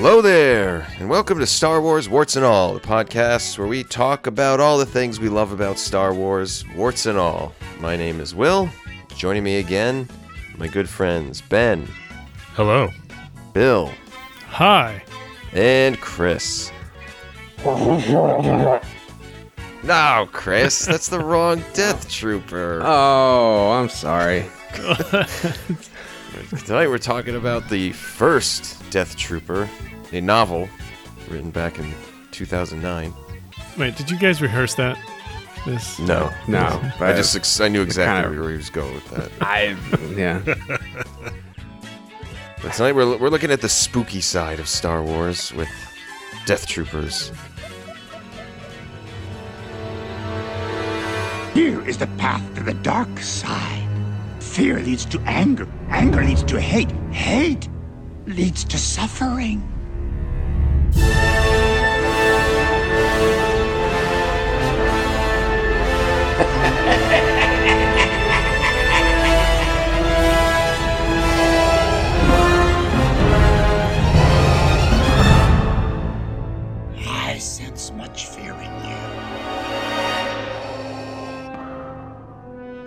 Hello there, and welcome to Star Wars Warts and All, the podcast where we talk about all the things we love about Star Wars, warts and all. My name is Will. Joining me again, my good friends Ben, Hello. Bill, Hi. and Chris. No, Chris, that's the wrong Death Trooper. Oh, I'm sorry. Tonight we're talking about the first Death Trooper, a novel written back in 2009. Wait, did you guys rehearse that? This No, No, I just ex- I knew exactly kinda- where he was going with that. I yeah. But tonight we're, we're looking at the spooky side of Star Wars with Death Troopers. Here is the path to the dark side. Fear leads to anger. Anger leads to hate. Hate leads to suffering. I sense much fear in you.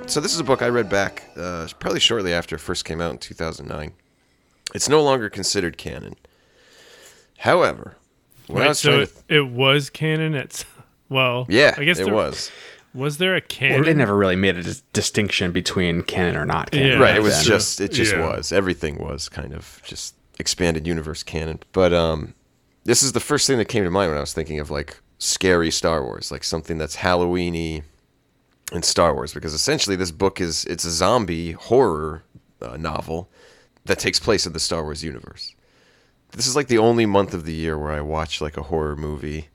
So this is a book I read back uh, probably shortly after it first came out in 2009. It's no longer considered canon. However, when I Wait, was so it, to, it was canon It's well, yeah, I guess it there, was Was there a canon? Well, canon? they never really made a dis- distinction between canon or not canon. Yeah. right. It was then. just it just Yeah. was everything was kind of just expanded universe canon. But um, this is the first thing that came to mind when I was thinking of like scary Star Wars, like something that's Halloweeny in Star Wars, because essentially this book is it's a zombie horror uh, novel that takes place in the Star Wars universe. This is like the only month of the year where I watch like a horror movie,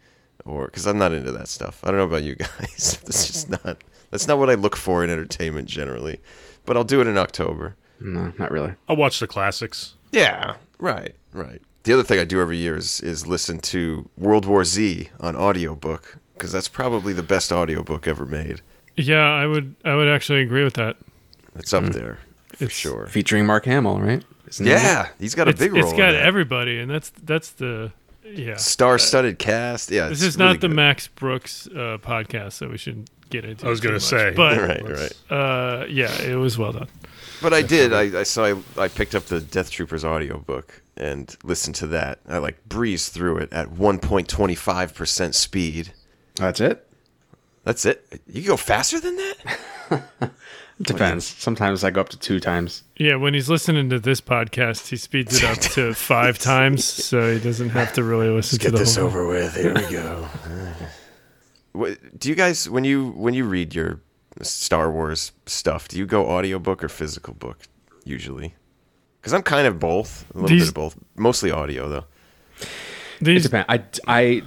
or because I'm not into that stuff. I don't know about you guys. That's just not that's not what I look for in entertainment generally. But I'll do it in October. No, not really. I'll watch the classics. Yeah, right, right. The other thing I do every year is is listen to World War Z on audiobook because that's probably the best audiobook ever made. yeah, I would I would actually agree with that. It's up hmm. there for It's- sure. Featuring Mark Hamill, right? Isn't he? Yeah, he's got a It's, big role. it's got in everybody, and that's that's the yeah. star-studded cast. Yeah, This is really not the good. Max Brooks uh, podcast that we should get into. I was gonna say. but right, right. uh, yeah, it was well done. But I did. I, I so I, I picked up the Death Troopers audiobook and listened to that. I like breezed through it at 1.25 percent speed. That's it. That's it. You can go faster than that. Depends. Sometimes I go up to two times. Yeah, when he's listening to this podcast, he speeds it up to five times, so he doesn't have to really listen to Get the this whole. over with. Here we go. What- do you guys when you when you read your Star Wars stuff, do you go audiobook or physical book usually? Because I'm kind of both, a little These- bit of both, mostly audio though. It These depends. I, I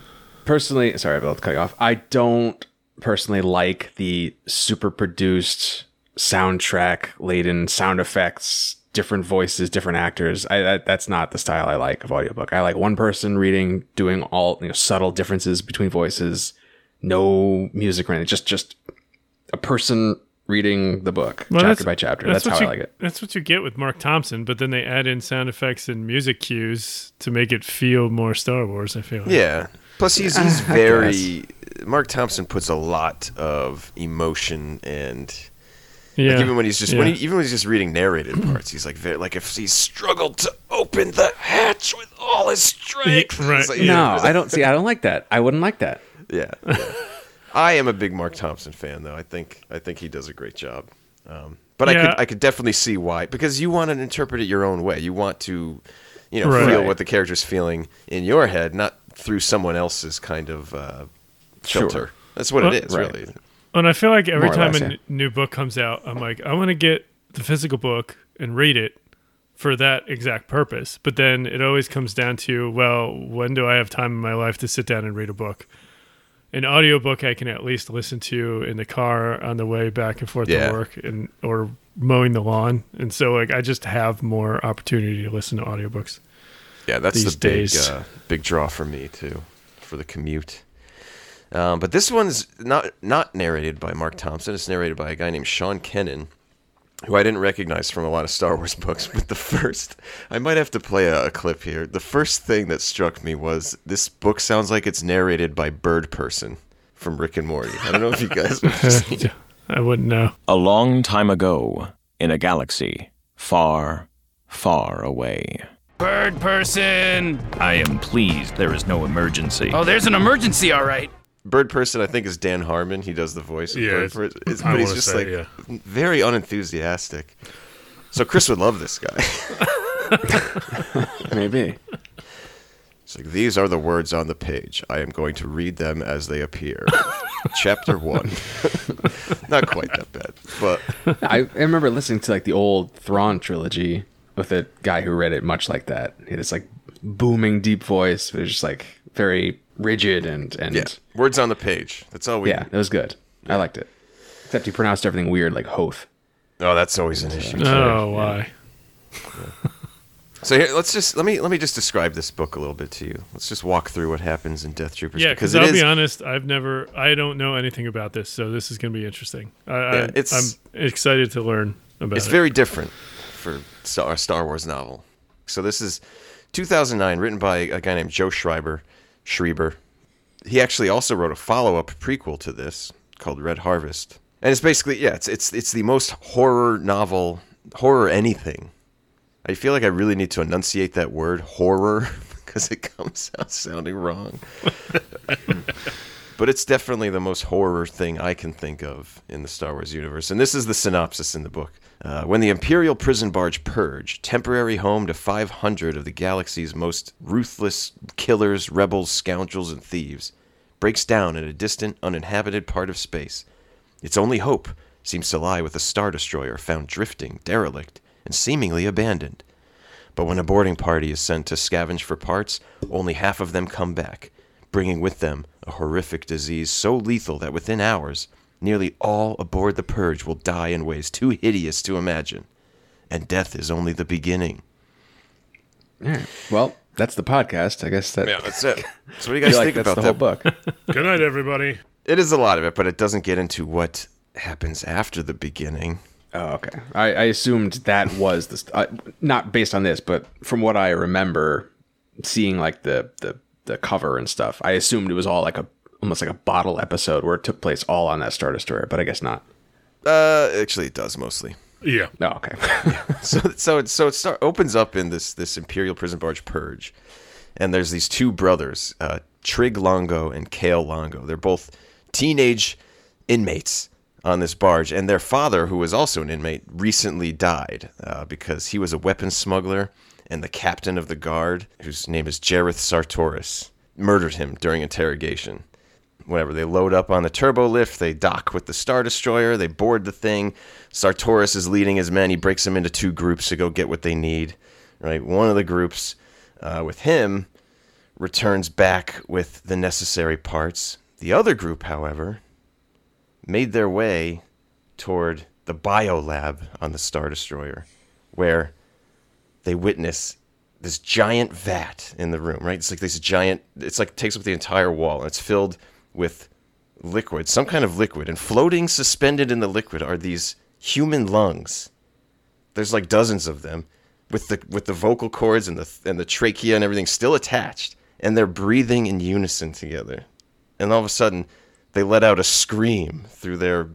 personally, sorry, I'll cut you off. I don't personally like the super produced soundtrack laden sound effects, different voices, different actors. I that, that's not the style I like of audiobook. I like one person reading, doing all you know subtle differences between voices, no music or anything. Just just a person reading the book Well, chapter by chapter. That's, what how you, I like it. That's what you get with Marc Thompson, but then they add in sound effects and music cues to make it feel more Star Wars. I feel. Like. Yeah. Plus, he's he's I very. Marc Thompson puts a lot of emotion and yeah. like even when he's just when he, even when he's just reading narrated parts, he's like very, like if he struggled to open the hatch with all his strength. right. Like, No, yeah, I don't see. I don't like that. I wouldn't like that. Yeah, yeah. I am a big Marc Thompson fan, though. I think I think he does a great job. Um, but I could I could definitely see why because you want to interpret it your own way. You want to, you know, Right. feel what the character's feeling in your head, not through someone else's kind of uh, filter. Sure. That's what Well, it is, right. really. And I feel like every More time less, a yeah. n- new book comes out, I'm like, I want to get the physical book and read it for that exact purpose. But then it always comes down to, well, when do I have time in my life to sit down and read a book? An audiobook I can at least listen to in the car on the way back and forth Yeah. to work and or mowing the lawn. And so like I just have more opportunity to listen to audiobooks. Yeah, that's These the big days. uh, big draw for me too, for the commute. Um, but this one's not not narrated by Marc Thompson. It's narrated by a guy named Sean Kenin, who I didn't recognize from a lot of Star Wars books. But the first, I might have to play a, a clip here. The first thing that struck me was this book sounds like it's narrated by Bird Person from Rick and Morty. I don't know if you guys I wouldn't know. A long time ago, in a galaxy far, far away. Bird person! I am pleased there is no emergency. Oh, there's an emergency, all right. Bird Person, I think, is Dan Harmon. He does the voice. Of Yeah, Bird it's- Person. It's- I but he's just say, like yeah. very unenthusiastic. So Chris would love this guy. Maybe. It's like these are the words on the page. I am going to read them as they appear. Chapter one. Not quite that bad, but I, I remember listening to like the old Thrawn trilogy with a guy who read it much like that. It's like booming deep voice, but it was just like very rigid and and yeah, words on the page. That's all we. yeah, it was good. I liked it. Except he pronounced everything weird like Hoth. Oh, that's always an issue. Oh, too. Oh, why? So here, let's just let me let me just describe this book a little bit to you. Let's just walk through what happens in Death Troopers Yeah, because because I'll is be honest, I've never, I don't know anything about this, so this is going to be interesting. I, Yeah, I, it's- I'm excited to learn about it. It's it. very different for a Star Wars novel. So this is 2009, written by a guy named Joe Schreiber. Schreiber. He actually also wrote a follow-up prequel to this called Red Harvest, and it's basically yeah, it's it's it's the most horror novel, horror anything. I feel like I really need to enunciate that word horror because it comes out sounding wrong. but it's definitely the most horror thing I can think of in the Star Wars universe. And this is the synopsis in the book. Uh, when the Imperial prison barge Purge, temporary home to 500 of the galaxy's most ruthless killers, rebels, scoundrels, and thieves, breaks down in a distant, uninhabited part of space, its only hope seems to lie with a Star Destroyer found drifting, derelict, and seemingly abandoned. But when a boarding party is sent to scavenge for parts, only half of them come back, bringing with them a horrific disease so lethal that within hours, nearly all aboard the Purge will die in ways too hideous to imagine. And death is only the beginning. All right. Well, that's the podcast. I guess that Yeah, that's it. So what do you I guys feel like think that's about the that whole book. Good night, everybody. It is a lot of it, but it doesn't get into what happens after the beginning. Oh, okay. I, I assumed that was the st- uh, not based on this, but from what I remember, seeing like the the the cover and stuff, I assumed it was all like a almost like a bottle episode where it took place all on that Star Destroyer, but I guess not. Uh, actually, it does mostly. Yeah. No, okay. so so it so it start, opens up in this this imperial prison barge purge, and there's these two brothers, uh, Trig Longo and Kale Longo. They're both teenage inmates on this barge, and their father, who was also an inmate, recently died uh, because he was a weapons smuggler, and the captain of the guard, whose name is Jareth Sartoris, murdered him during interrogation whatever. They load up on the turbo lift. They dock with the Star Destroyer. They board the thing. Sartoris is leading his men. He breaks them into two groups to go get what they need. Right. One of the groups, uh, with him, returns back with the necessary parts. The other group, however, made their way toward the biolab on the Star Destroyer, where they witness this giant vat in the room, right? It's like this giant, it's like takes up the entire wall, and it's filled with liquid, some kind of liquid, and floating suspended in the liquid are these human lungs. There's like dozens of them, with the with the vocal cords and the and the trachea and everything still attached, and they're breathing in unison together. And all of a sudden, they let out a scream through their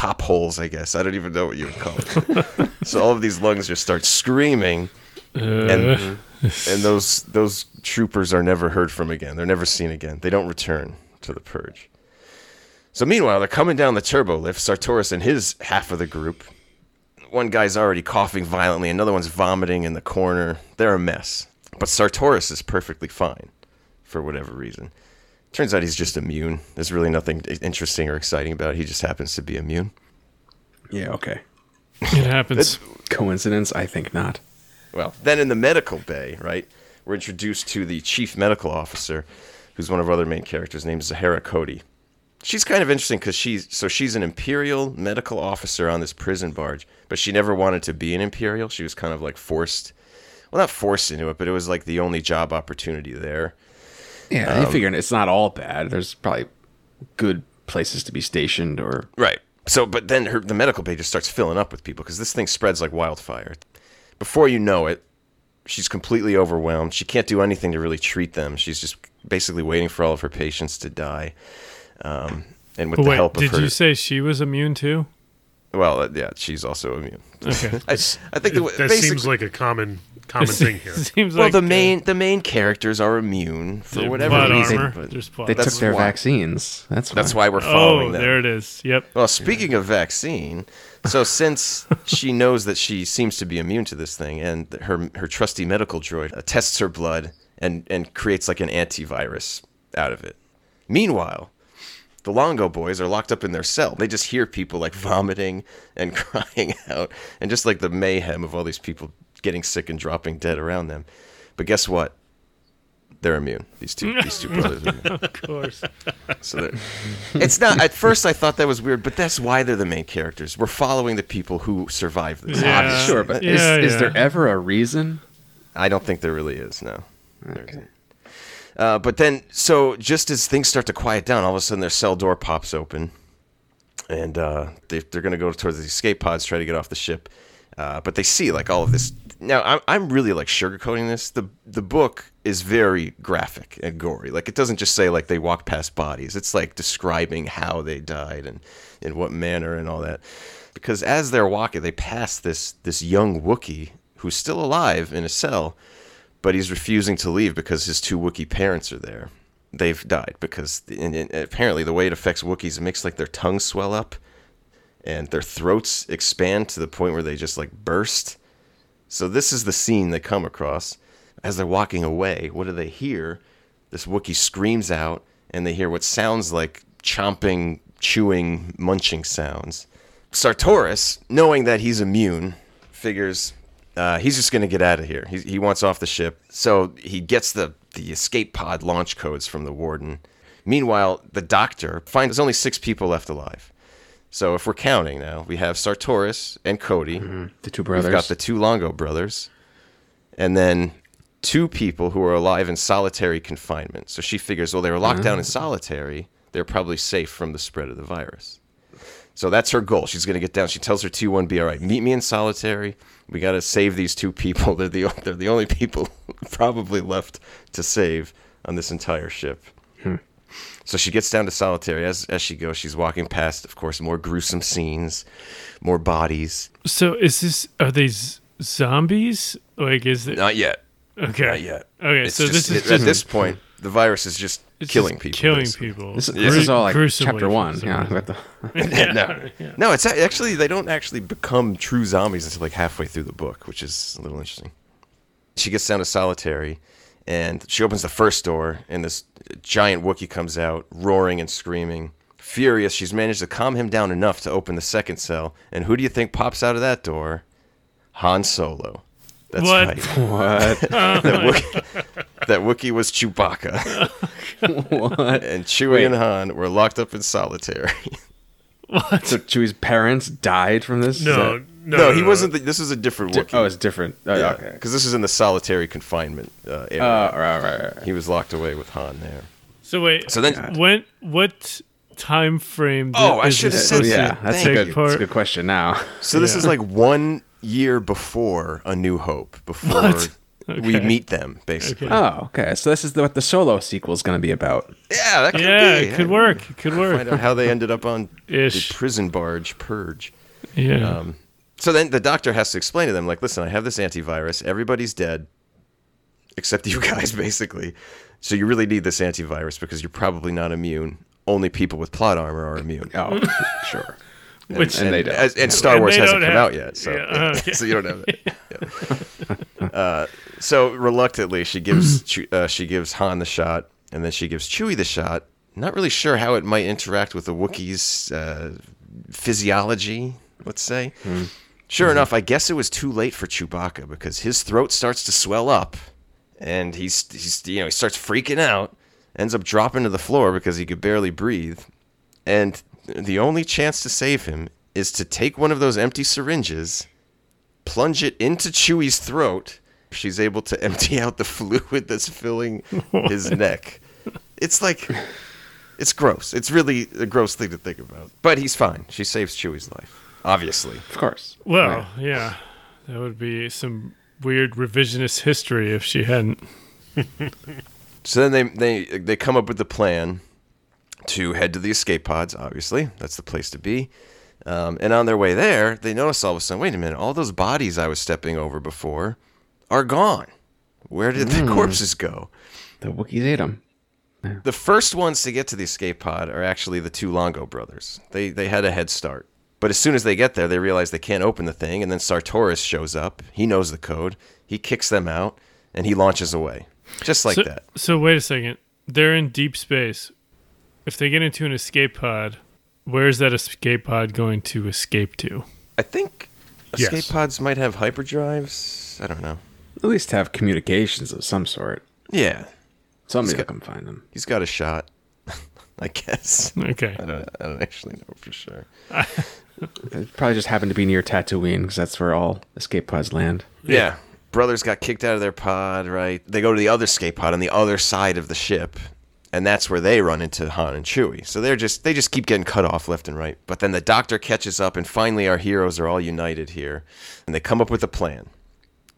top holes. I guess I don't even know what you would call it. so all of these lungs just start screaming and uh. and those those troopers are never heard from again. They're never seen again. They don't return to the purge. So meanwhile, they're coming down the turbo lift. Sartoris and his half of the group. One guy's already coughing violently. Another one's vomiting in the corner. They're a mess. But Sartoris is perfectly fine, for whatever reason. Turns out he's just immune. There's really nothing interesting or exciting about it. He just happens to be immune. yeah, okay. It happens. Coincidence? I think not. Well, then in the medical bay, right, we're introduced to the chief medical officer, who's one of our other main characters, named Zahara Cody. She's kind of interesting because she's so she's an imperial medical officer on this prison barge, but she never wanted to be an imperial. She was kind of like forced, well, not forced into it, but it was like the only job opportunity there. Yeah, Um, you figure it's not all bad. There's probably good places to be stationed or Right. so, but then her the medical bay just starts filling up with people because this thing spreads like wildfire. Before you know it, she's completely overwhelmed. She can't do anything to really treat them. She's just basically waiting for all of her patients to die. Um, and with But the wait, help of did her, did you say she was immune too? well, uh, yeah, she's also immune. Okay. I, I think the, That seems like a common common thing here. Seems well, like the uh, main the main characters are immune for whatever reason. armor. but There's plot They took their why. vaccines. That's that's why. why we're following Oh, them. there it is. Yep. Well, speaking of vaccine, so since she knows that she seems to be immune to this thing, and her her trusty medical droid uh, tests her blood and and creates like an antivirus out of it. Meanwhile, the Longo boys are locked up in their cell. They just hear people like vomiting and crying out, and just like the mayhem of all these people getting sick and dropping dead around them. But guess what? They're immune. These two, these two brothers. Are immune. Of course. So they're- it's not. At first, I thought that was weird, but that's why they're the main characters. We're following the people who survived this. Yeah. obviously. Sure, but Yeah, is, is there ever a reason? I don't think there really is. No. There isn't. Uh, but then, so just as things start to quiet down, all of a sudden their cell door pops open, and uh, they, they're going to go towards the escape pods, try to get off the ship. Uh, but they see like all of this. Now, I'm, I'm really like sugarcoating this. The the book is very graphic and gory. Like it doesn't just say like they walk past bodies. It's like describing how they died and in what manner and all that. Because as they're walking, they pass this this young Wookiee who's still alive in a cell, but he's refusing to leave because his two Wookiee parents are there. They've died because and, and apparently the way it affects Wookiees, it makes like their tongues swell up and their throats expand to the point where they just like burst. So this is the scene they come across as they're walking away. What do they hear? This Wookiee screams out, and they hear what sounds like chomping, chewing, munching sounds. Sartoris, knowing that he's immune, figures uh, he's just going to get out of here. He, he wants off the ship, so he gets the the escape pod launch codes from the warden. Meanwhile, the doctor finds there's only six people left alive. So if we're counting now, we have Sartoris and Cody. Mm-hmm. The two brothers. We've got the two Longo brothers, and then two people who are alive in solitary confinement. So she figures, well, they were locked mm-hmm. down in solitary. They're probably safe from the spread of the virus. So that's her goal. She's going to get down. She tells her T1B, all right, meet me in solitary. We got to save these two people. They're the they're the only people probably left to save on this entire ship. Hmm. So she gets down to solitary. As as she goes, she's walking past, of course, more gruesome scenes, more bodies. So is this are these zombies? Like is it Not yet. okay? Not yet. Okay, It's so just- this is it- just at this point, the virus is just it's killing just people. Killing basically. people. This, Gru- this is all like gruesomely chapter one. Yeah. reason. with the- no, no, it's actually they don't actually become true zombies until like halfway through the book, which is a little interesting. She gets down to solitary, and she opens the first door, and this giant Wookiee comes out, roaring and screaming. Furious, she's managed to calm him down enough to open the second cell, and who do you think pops out of that door? Han Solo. That's What? right. what? that, Wookiee, that Wookiee was Chewbacca, what? and Chewie and Han were locked up in solitary. What? So Chewie's parents died from this? Is No, no, No, he wasn't. The, this is a different Di- Wookiee. oh, it's different. Oh, Yeah, okay. because this is in the solitary confinement uh, area. Uh, right, right, right. he was locked away with Han there. So wait. So then- when what time frame? Oh, I is should have said yeah, that's a good, that's a good question now. So this Yeah. is like one year before A New Hope, before What? we meet them, basically. Okay. Oh, okay. So this is the, what the solo sequel is going to be about. Yeah, that could Yeah, be. it could work. It could work. Find out how they ended up on Ish. the prison barge purge. Yeah. Um, so then the doctor has to explain to them, like, listen, I have this antivirus. Everybody's dead, except you guys, basically. So you really need this antivirus because you're probably not immune. Only people with plot armor are immune. Oh, sure. Which and they don't. As, and Star And Wars hasn't come have- out yet, so Yeah, okay. so you don't have that. Yeah. Uh, so reluctantly, she gives uh, she gives Han the shot, and then she gives Chewie the shot. Not really sure how it might interact with the Wookiee's uh, physiology. Let's say. Sure mm-hmm. enough, I guess it was too late for Chewbacca because his throat starts to swell up, and he's he's you know he starts freaking out, ends up dropping to the floor because he could barely breathe, and the only chance to save him is to take one of those empty syringes, plunge it into Chewie's throat. She's able to empty out the fluid that's filling his neck. It's like It's gross. It's really a gross thing to think about. But he's fine. She saves Chewie's life, obviously. Of course. Well, yeah, that would be some weird revisionist history if she hadn't. So then they they they come up with the plan to head to the escape pods. Obviously, that's the place to be. Um, and on their way there, they notice all of a sudden, wait a minute, all those bodies I was stepping over before are gone. Where did the corpses go? The Wookiees ate them. The first ones to get to the escape pod are actually the two Longo brothers. They they had a head start. But as soon as they get there, they realize they can't open the thing, and then Sartoris shows up. He knows the code. He kicks them out, and he launches away, just like so, that. So wait a second. They're in deep space. If they get into an escape pod, where's that escape pod going to escape to? I think Yes. escape pods might have hyperdrives. I don't know. At least have communications of some sort. Yeah, Somebody It's will got- come find them. he's got a shot. I guess. Okay. I don't. I don't actually know for sure. It probably just happened to be near Tatooine because that's where all escape pods land. Yeah. Brothers got kicked out of their pod, right? They go to the other escape pod on the other side of the ship, and that's where they run into Han and Chewie. So they're just they just keep getting cut off left and right. But then the doctor catches up and finally our heroes are all united here. And they come up with a plan.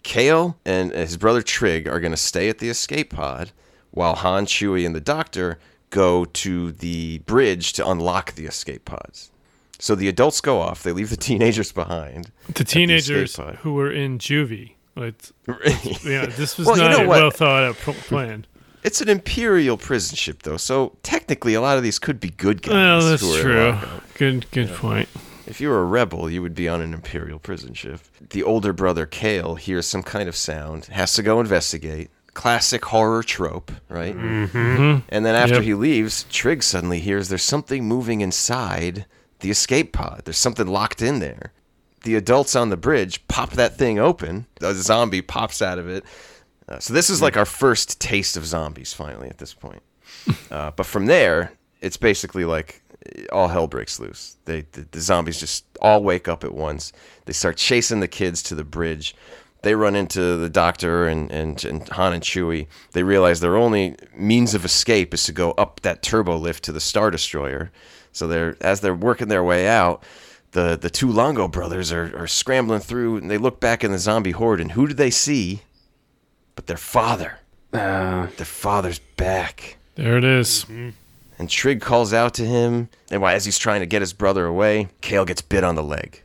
Kale and his brother Trig are going to stay at the escape pod while Han, Chewie, and the doctor go to the bridge to unlock the escape pods. So the adults go off, they leave the teenagers behind. The teenagers pod. who were in juvie. Like, yeah, this was Well, you not know a what? well thought out pl- plan. It's an imperial prison ship, though, so technically a lot of these could be good guys. Well, that's true. Good, good point. If you were a rebel, you would be on an imperial prison ship. The older brother, Kale, hears some kind of sound, has to go investigate. Classic horror trope, right? Mm-hmm. And then after Yep. he leaves, Trig suddenly hears there's something moving inside the escape pod. There's something locked in there. The adults on the bridge pop that thing open. A zombie pops out of it. Uh, so this is like our first taste of zombies, finally, at this point. Uh, but from there, it's basically like all hell breaks loose. They the, the zombies just all wake up at once. They start chasing the kids to the bridge. They run into the doctor and, and, and Han and Chewie. They realize their only means of escape is to go up that turbo lift to the Star Destroyer. So they're as they're working their way out, the, the two Longo brothers are, are scrambling through and they look back in the zombie horde and who do they see? But their father. Uh, Their father's back. There it is. And Trig calls out to him, and while as he's trying to get his brother away, Kale gets bit on the leg.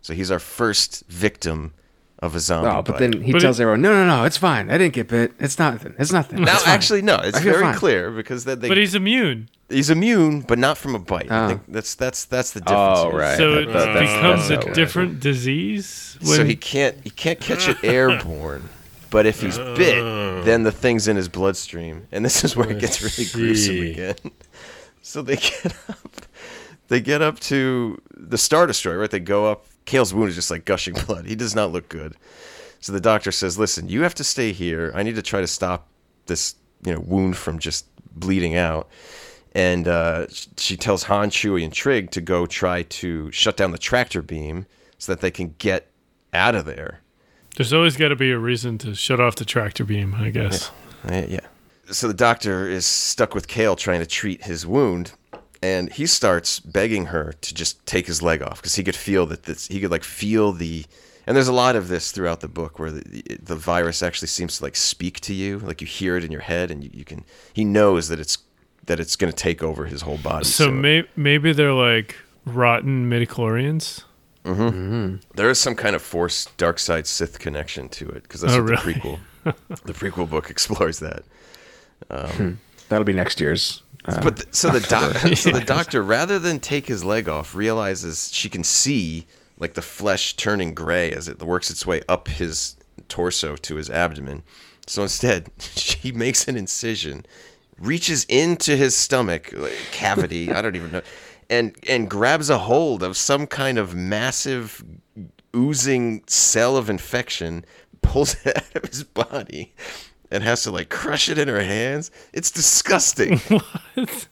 So he's our first victim of a zombie. oh, but bite. then he But tells everyone, no, no, no, it's fine. I didn't get bit. It's nothing. It's nothing. now It's actually no, it's very fine. clear because then they But he's immune, he's immune, but not from a bite. Ah. I Oh. think that's that's that's the difference. Oh, right. so that- it that- becomes that's a okay. different disease. So he can't he can't catch it airborne. But if he's bit, then the thing's in his bloodstream, and this is where it gets really gruesome again. So they get up, they get up to the Star Destroyer, right? They go up. Kale's wound is just like gushing blood. He does not look good. So the doctor says, "Listen, you have to stay here. I need to try to stop this, you know, wound from just bleeding out." And uh, she tells Han, Chewie, and Trig to go try to shut down the tractor beam so that they can get out of there. There's always got to be a reason to shut off the tractor beam, I guess. Uh, yeah. So the doctor is stuck with Kale trying to treat his wound, and he starts begging her to just take his leg off because he could feel that this. He could like feel the. And there's a lot of this throughout the book where the, the virus actually seems to like speak to you, like you hear it in your head, and you, you can. He knows that it's that it's going to take over his whole body. So may- maybe they're like rotten midichlorians. Mm-hmm. Mm-hmm. There is some kind of forced dark side Sith connection to it because that's Oh, what really? the prequel. the prequel book explores that. Um, hmm. That'll be next year's. Uh, But th- so the doctor, so the doctor, rather than take his leg off, realizes she can see like the flesh turning gray as it works its way up his torso to his abdomen. So instead, she makes an incision, reaches into his stomach like, cavity. I don't even know, and and grabs a hold of some kind of massive oozing cell of infection, pulls it out of his body, and has to like crush it in her hands. It's disgusting. what?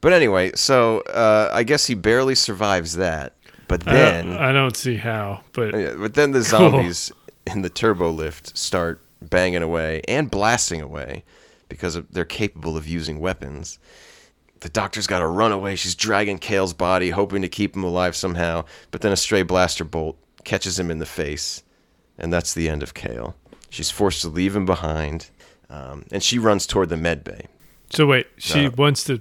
But anyway, so uh, I guess he barely survives that. But I then, don't, I don't see how, but yeah, but then the zombies in the turbo lift start banging away and blasting away because of, they're capable of using weapons. The doctor's got to run away. She's dragging Kale's body, hoping to keep him alive somehow. But then a stray blaster bolt catches him in the face, and that's the end of Kale. She's forced to leave him behind, um, and she runs toward the med bay. So wait, she Uh, wants to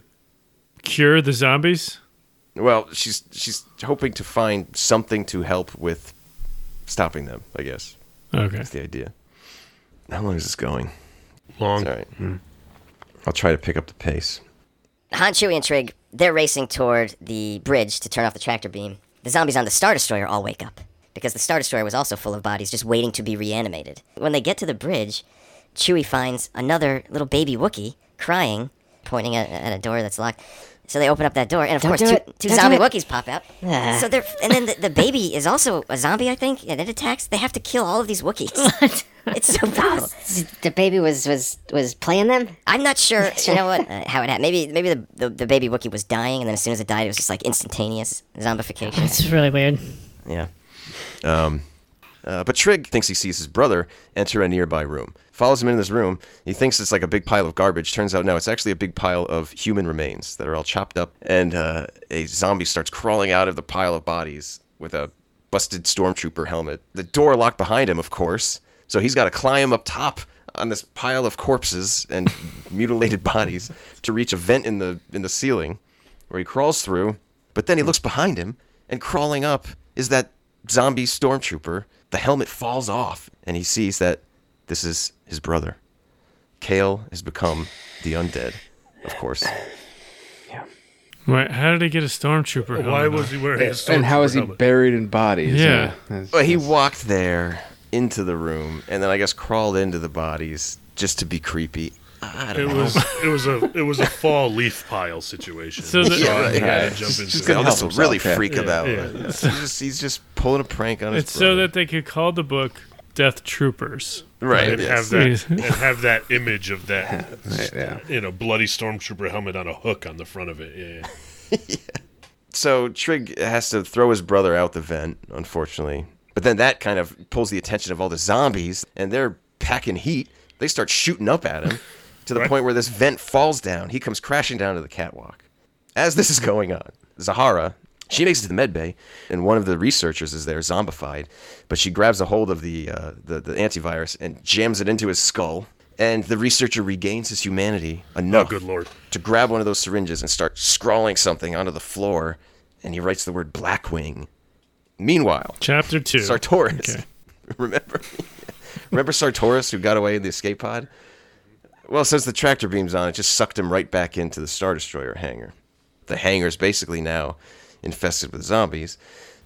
cure the zombies? Well, she's she's hoping to find something to help with stopping them. I guess Okay. that's the idea. How long is this going? Long. All right. I'll try to pick up the pace. Han, Chewie, and Trig, they're racing toward the bridge to turn off the tractor beam. The zombies on the Star Destroyer all wake up because the Star Destroyer was also full of bodies just waiting to be reanimated. When they get to the bridge, Chewie finds another little baby Wookiee crying, pointing at, at a door that's locked. So they open up that door, and of Don't course, two, two Don't zombie it. Wookiees pop out. Ah. So they're, and then the, the baby is also a zombie, I think, and it attacks. They have to kill all of these Wookiees. it's so brutal. The baby was was was playing them. I'm not sure. You know what? Uh, how it happened? Maybe maybe the, the the baby Wookiee was dying, and then as soon as it died, it was just like instantaneous zombification. It's really weird. Yeah. Um, uh, but Trig thinks he sees his brother enter a nearby room. Follows him into this room. He thinks it's like a big pile of garbage. Turns out, no, it's actually a big pile of human remains that are all chopped up. And uh, a zombie starts crawling out of the pile of bodies with a busted stormtrooper helmet. The door locked behind him, of course. So he's got to climb up top on this pile of corpses and mutilated bodies to reach a vent in the in the ceiling, where he crawls through. But then he looks behind him, and crawling up is that zombie stormtrooper. The helmet falls off, and he sees that this is his brother. Kale has become the undead, of course. Yeah. Wait, how did he get a stormtrooper? Why helmet was he wearing a stormtrooper and how is he helmet? buried in bodies? Yeah. that's- Well, he walked there into the room, and then I guess crawled into the bodies just to be creepy. I don't It know. was it was a it was a fall leaf pile situation. So He the- saw Yeah, it, he had right. to jump into Just gonna help this will himself, really yeah. freak him Yeah, out. He's, just, he's just pulling a prank on his It's so that they could call the book Death Troopers. right. and yes. have that and have that image of that Right, yeah. you know bloody stormtrooper helmet on a hook on the front of it. Yeah, yeah. so Trig has to throw his brother out the vent, unfortunately. But then that kind of pulls the attention of all the zombies, and they're packing heat. They start shooting up at him to the Right. point where this vent falls down. He comes crashing down to the catwalk. As this is going on, Zahara, she makes it to the med bay, and one of the researchers is there, zombified. But she grabs a hold of the, uh, the, the antivirus and jams it into his skull. And the researcher regains his humanity Oh, enough good lord! to grab one of those syringes and start scrawling something onto the floor, and he writes the word Blackwing. Meanwhile, Chapter two. Sartorius. Okay. Remember? Remember Sartorius who got away in the escape pod? Well, since the tractor beam's on, it just sucked him right back into the Star Destroyer hangar. The hangar's basically now infested with zombies.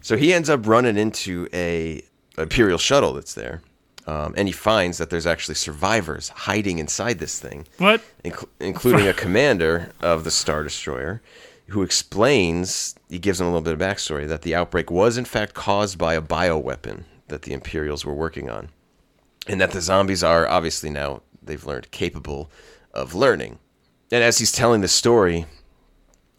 So he ends up running into a Imperial shuttle that's there. Um, and he finds that there's actually survivors hiding inside this thing What? inc- including a commander of the Star Destroyer, who explains, he gives him a little bit of backstory, that the outbreak was in fact caused by a bioweapon that the Imperials were working on. And that the zombies are obviously now, they've learned, capable of learning. And as he's telling the story,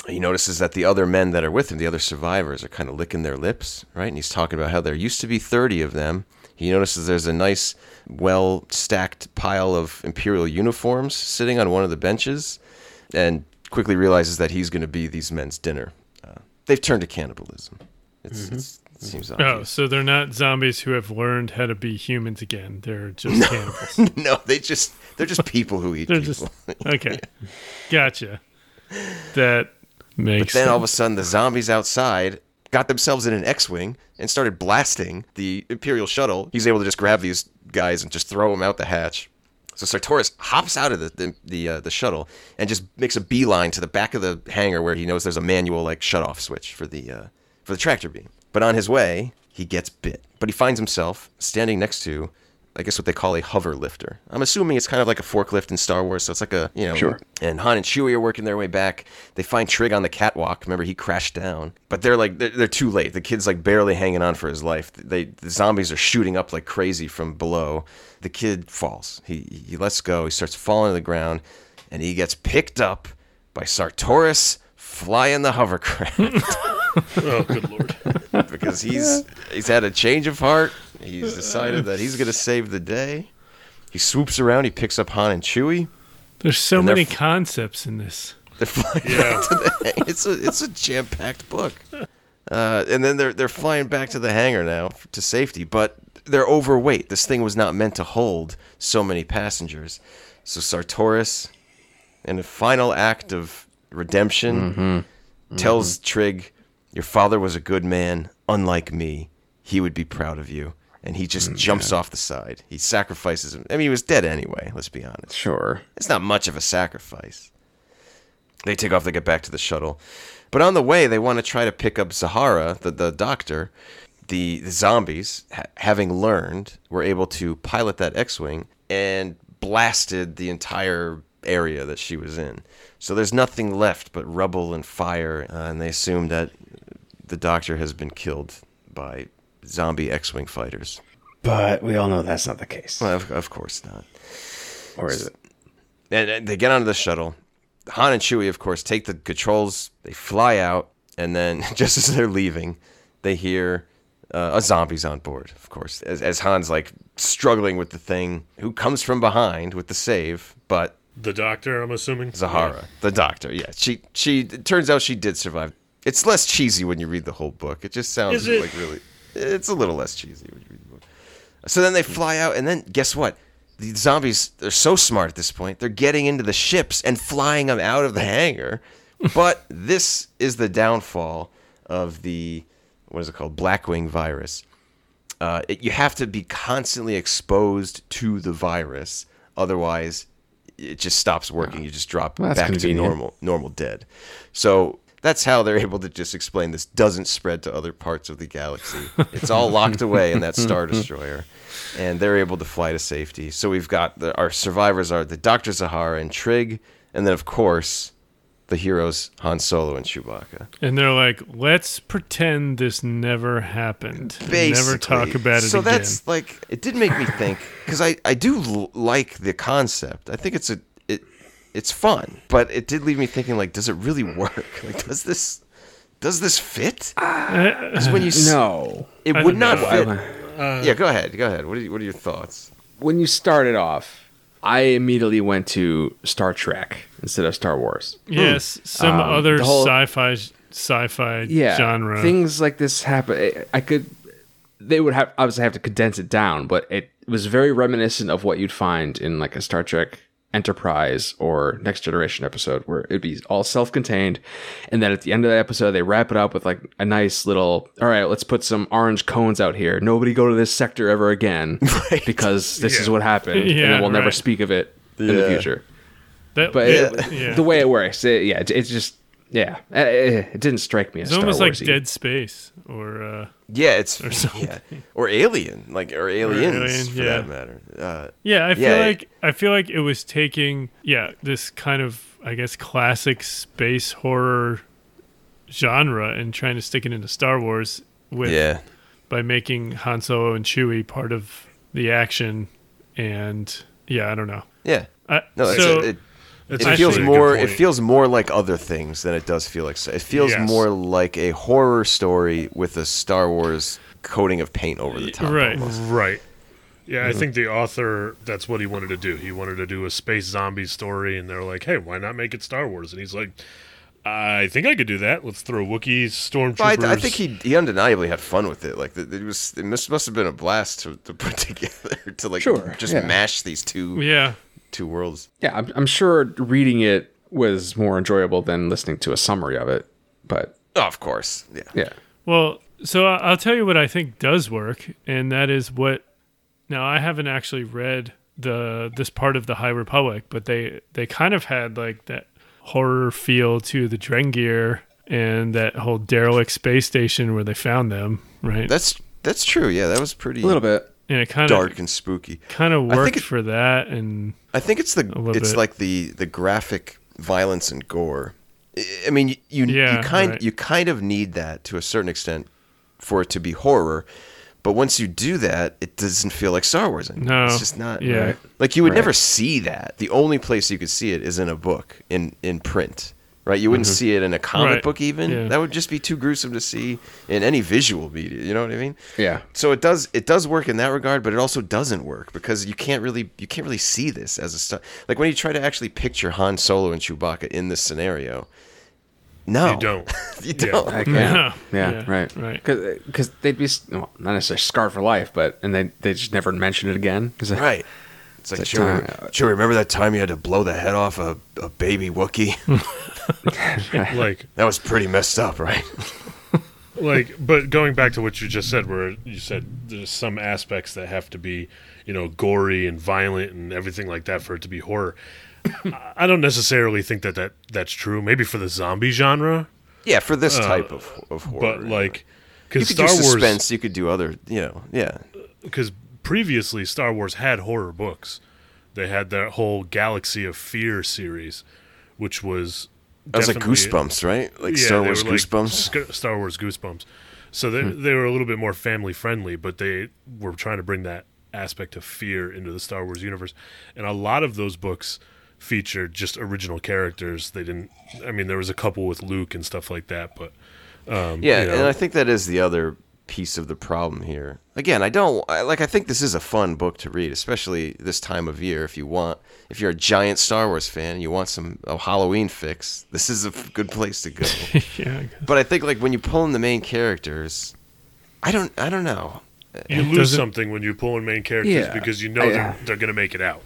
he notices that the other men that are with him, the other survivors, are kind of licking their lips, right? And he's talking about how there used to be 30 of them. He notices there's a nice, well stacked pile of Imperial uniforms sitting on one of the benches, and quickly realizes that he's going to be these men's dinner. Uh, they've turned to cannibalism. It's, it's, seems Oh, so they're not zombies who have learned how to be humans again. They're just cannibals. no, they just they're just people who eat They're people. just okay. Gotcha. That makes. But then all of a sudden, the zombies outside got themselves in an X-wing and started blasting the Imperial shuttle. He's able to just grab these guys and just throw them out the hatch. So Sartorius hops out of the the the, uh, the shuttle and just makes a beeline to the back of the hangar where he knows there's a manual like shut-off switch for the uh, for the tractor beam. But on his way, he gets bit. But he finds himself standing next to. I guess what they call a hover lifter. I'm assuming it's kind of like a forklift in Star Wars, so it's like a you know Sure. and Han and Chewie are working their way back. They find Trig on the catwalk. Remember, he crashed down, but they're like they're, they're too late. The kid's like barely hanging on for his life. They the zombies are shooting up like crazy from below. The kid falls. He he lets go. He starts falling to the ground, and he gets picked up by Sartorius flying the hovercraft Oh, good lord! Because he's he's had a change of heart. He's decided that he's gonna save the day. He swoops around. He picks up Han and Chewie. There's so many f- concepts in this. They're flying Yeah. back to the it's a it's a jam packed book. Uh, and then they're they're flying back to the hangar now to safety, but they're overweight. This thing was not meant to hold so many passengers. So Sartoris, in a final act of redemption, tells Trig, "Your father was a good man, unlike me. He would be proud of you." And he just jumps off the side. He sacrifices him. I mean, he was dead anyway. Let's be honest. Sure. It's not much of a sacrifice. They take off, they get back to the shuttle. But on the way, they want to try to pick up Zahara, the, the doctor. The, the zombies, ha- having learned, were able to pilot that X Wing and blasted the entire area that she was in. So there's nothing left but rubble and fire, uh, and they assume that the doctor has been killed by zombie X Wing fighters. But we all know that's not the case. Well, of, of course not. Or is it? And, and they get onto the shuttle. Han and Chewie, of course, take the controls. They fly out, and then just as they're leaving, they hear uh, a zombie's on board. Of course, as, as Han's like struggling with the thing, who comes from behind with the save, but The doctor, I'm assuming. Zahara, the doctor. Yeah, she she. It turns out she did survive. It's less cheesy when you read the whole book. It just sounds it? like really. It's a little less cheesy when you read the book. So then they fly out, and then guess what? The zombies they're so smart at this point. They're getting into the ships and flying them out of the hangar. But this is the downfall of the what is it called? Blackwing virus. Uh, it, you have to be constantly exposed to the virus, otherwise, it just stops working. You just drop Well, that's back to normal, normal dead. So that's how they're able to just explain this doesn't spread to other parts of the galaxy. It's all locked away in that star destroyer, and they're able to fly to safety. So we've got the, our survivors are the Doctor Zahara and Trig, and then of course the heroes Han Solo and Chewbacca. And they're like, let's pretend this never happened. Basically. Never talk about it so again. that's like it did make me think because I I do l- like the concept. I think it's a it it's fun, but it did leave me thinking like, does it really work? Like, does this does this fit? Uh, because when you s- No. it would don't know. fit. Uh, uh, yeah, go ahead, go ahead. What are you, what are your thoughts? When you started off, I immediately went to Star Trek instead of Star Wars. yes, hmm. some Um, other whole- sci-fi sci-fi yeah, genre. Things like this happen. I- I could. They would have obviously have to condense it down, but it was very reminiscent of what you'd find in like a Star Trek Enterprise or Next Generation episode, where it'd be all self-contained, and then at the end of the episode, they wrap it up with like a nice little. All right, let's put some orange cones out here. Nobody go to this sector ever again because this is what happened, and Yeah, then we'll never speak of it in the future. That- But yeah. it, the way it works, it, yeah, it, it's just yeah, it, it didn't strike me as it's Star almost like Wars-y. Dead Space or uh, Yeah, it's Or something. yeah, or Alien, like or Aliens Alien, for yeah. that matter. Uh, Yeah, I feel Yeah, it- like I feel like it was taking yeah this kind of I guess classic space horror genre and trying to stick it into Star Wars with yeah, by making Han Solo and Chewie part of the action and yeah I don't know. yeah. I, No, so a, it, That's it feels more. It feels more like other things than it does feel like. It feels Yes. more like a horror story with a Star Wars coating of paint over the top. right. almost. Right. Yeah, I think the author, that's what he wanted to do. He wanted to do a space zombie story, and they're like, hey, why not make it Star Wars? And he's like, I think I could do that. Let's throw Wookiees, stormtroopers. But I, I think he he undeniably had fun with it. Like it, it was, it must must have been a blast to, to put together to like Sure, just yeah. mash these two yeah two worlds. Yeah, I'm, I'm sure reading it was more enjoyable than listening to a summary of it. But Oh, of course, yeah. yeah, Well, so I- I'll tell you what I think does work, and that is what. Now I haven't actually read the this part of the High Republic, but they they kind of had like that horror feel to the Drengir and that whole derelict space station where they found them, right? That's that's true. Yeah, that was pretty a little bit. and it kind of dark and spooky. kind of I think worked it- for that, and I think it's the it's bit. like the the graphic violence and gore. I- I mean, you you, Yeah, you kind right. you kind of need that to a certain extent for it to be horror. But once you do that, it doesn't feel like Star Wars anymore. No, It's just not. yeah. Like you would Right. never see that. The only place you could see it is in a book in in print. right? You wouldn't mm-hmm. see it in a comic Right. book even. Yeah. That would just be too gruesome to see in any visual media. You know what I mean? Yeah. So it does it does work in that regard, but it also doesn't work because you can't really you can't really see this as a stu- like when you try to actually picture Han Solo and Chewbacca in this scenario. No, You don't. you don't. I can't. Yeah. Yeah, Yeah, right, right. Because they'd be well, not necessarily scarred for life, but and they they just never mention it again. 'Cause, uh, Right. It's like, That sure, time- sure, remember that time you had to blow the head off a, a baby Wookiee? like that was pretty messed up, right? like but going back to what you just said where you said there's some aspects that have to be you know gory and violent and everything like that for it to be horror I- don't necessarily think that, that that's true maybe for the zombie genre Yeah, for this Uh, type of, of horror. but like because star do wars suspense, you could do other, you know, yeah. because previously Star Wars had horror books. They had that whole Galaxy of Fear series, which was That was like Goosebumps, right? Like Yeah, Star Wars were like Goosebumps. Star Wars Goosebumps. So they Hmm. they were a little bit more family friendly, but they were trying to bring that aspect of fear into the Star Wars universe. And a lot of those books featured just original characters. They didn't. I mean, there was a couple with Luke and stuff like that, but um, Yeah, you know, and I think that is the other piece of the problem here. Again, I don't I, like. I think this is a fun book to read, especially this time of year. If you want, if you're a giant Star Wars fan and you want some a Halloween fix, this is a good place to go. yeah. I but I think like when you pull in the main characters, I don't, I don't know. you lose something when you pull in main characters Yeah. because you know I- they're they're going to make it out.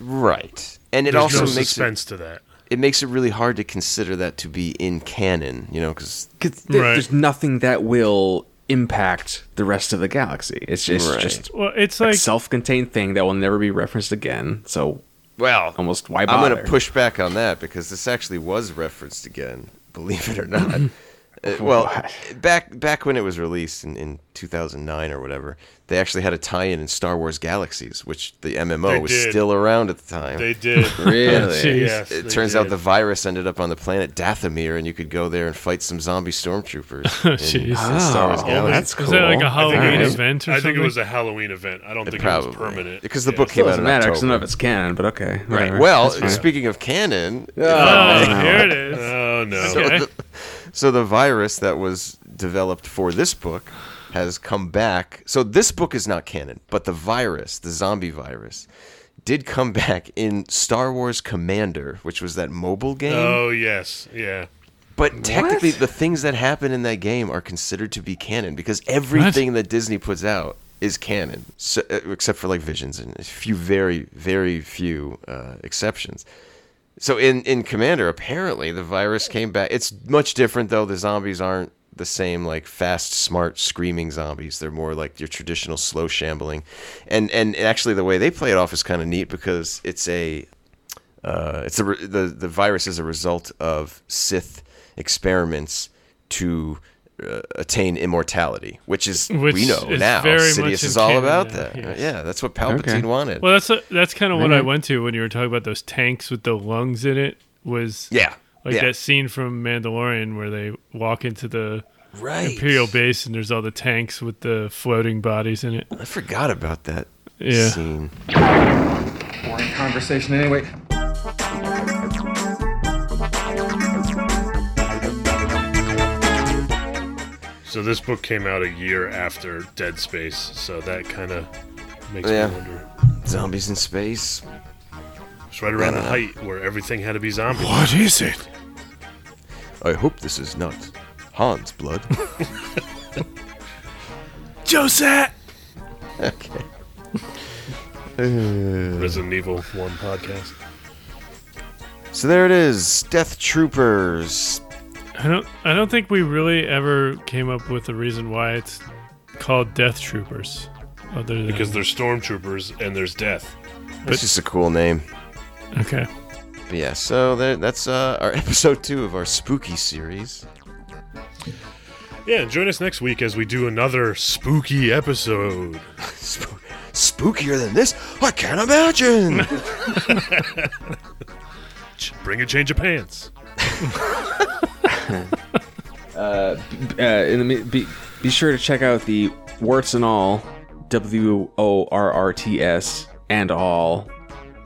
Right, and it There's also no makes it, to that. it makes it really hard to consider that to be in canon. You know, because there- Right. there's nothing that will impact the rest of the galaxy. It's just Right. just Well, it's a like self-contained thing that will never be referenced again. So well, almost why I'm going to push back on that because this actually was referenced again, believe it or not. Uh, well, back back when it was released in, in 2009 or whatever, they actually had a tie-in in Star Wars Galaxies, which the MMO They was did. still around at the time. They did. Really? Jeez. yes, it they turns out the virus ended up on the planet Dathomir, and you could go there and fight some zombie stormtroopers in, Jeez. in Star Wars Oh, Galaxies. that's was that like cool. a Halloween Alright. event or I something? think it was a Halloween event. I don't think it was permanent because the Yeah. book came out doesn't in matter because October. none of it's canon, but okay. Right. Well, speaking of canon, Oh, no. here it is. Oh no! Okay. So the virus that was developed for this book has come back. So this book is not canon, but the virus, the zombie virus, did come back in Star Wars Commander, which was that mobile game. Oh yes, yeah. but technically, the things that happen in that game are considered to be canon because everything that Disney puts out is canon, so, uh, except for like Visions and a few very, very few uh, exceptions. So in in Commander, apparently the virus came back. It's much different though. The zombies aren't the same like fast, smart, screaming zombies. They're more like your traditional slow shambling, and and actually the way they play it off is kind of neat because it's a uh, it's a the the virus is a result of Sith experiments to uh, attain immortality, which is Which we know is now. very Sidious is all canon about now, that. yes. Yeah, that's what Palpatine Okay. wanted. Well, that's that's kind of what I went to when you were talking about those tanks with the lungs in it. Was yeah, like yeah. that scene from Mandalorian where they walk into the right. Imperial base and there's all the tanks with the floating bodies in it. I forgot about that Yeah. scene. Boring conversation anyway. So this book came out a year after Dead Space, so that kind of makes Yeah. me wonder. Zombies in space. It's right around I the don't height where everything had to be zombie. What is it? I hope this is not Han's blood. Josette. okay. Resident uh. Evil One podcast. So there it is, Death Troopers. I don't. I don't think we really ever came up with a reason why it's called Death Troopers, other than Because there's stormtroopers and there's death. It's just a cool name. okay. But yeah, so there, that's uh, our episode two of our spooky series. Yeah, and join us next week as we do another spooky episode. Sp- spookier than this? I can't imagine. Bring a change of pants. Uh, in the, be, be sure to check out the warts and all W O R R T S and all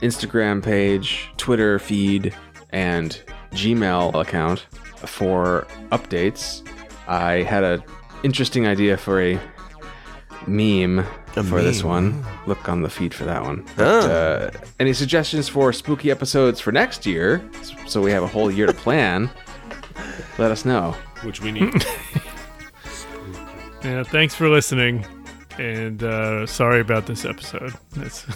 Instagram page, Twitter feed, and Gmail account for updates. I had an interesting idea for a meme for this one. Look on the feed for that one. But, uh, any suggestions for spooky episodes for next year? So we have a whole year to plan. Let us know. Which we need. Yeah, thanks for listening, and uh, sorry about this episode. That's,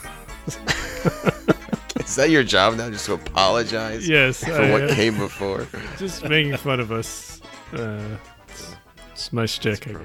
Is that your job now? Just to apologize? Yes, For I, what uh, came before. just making fun of us. Uh, it's, it's my shtick. I guess.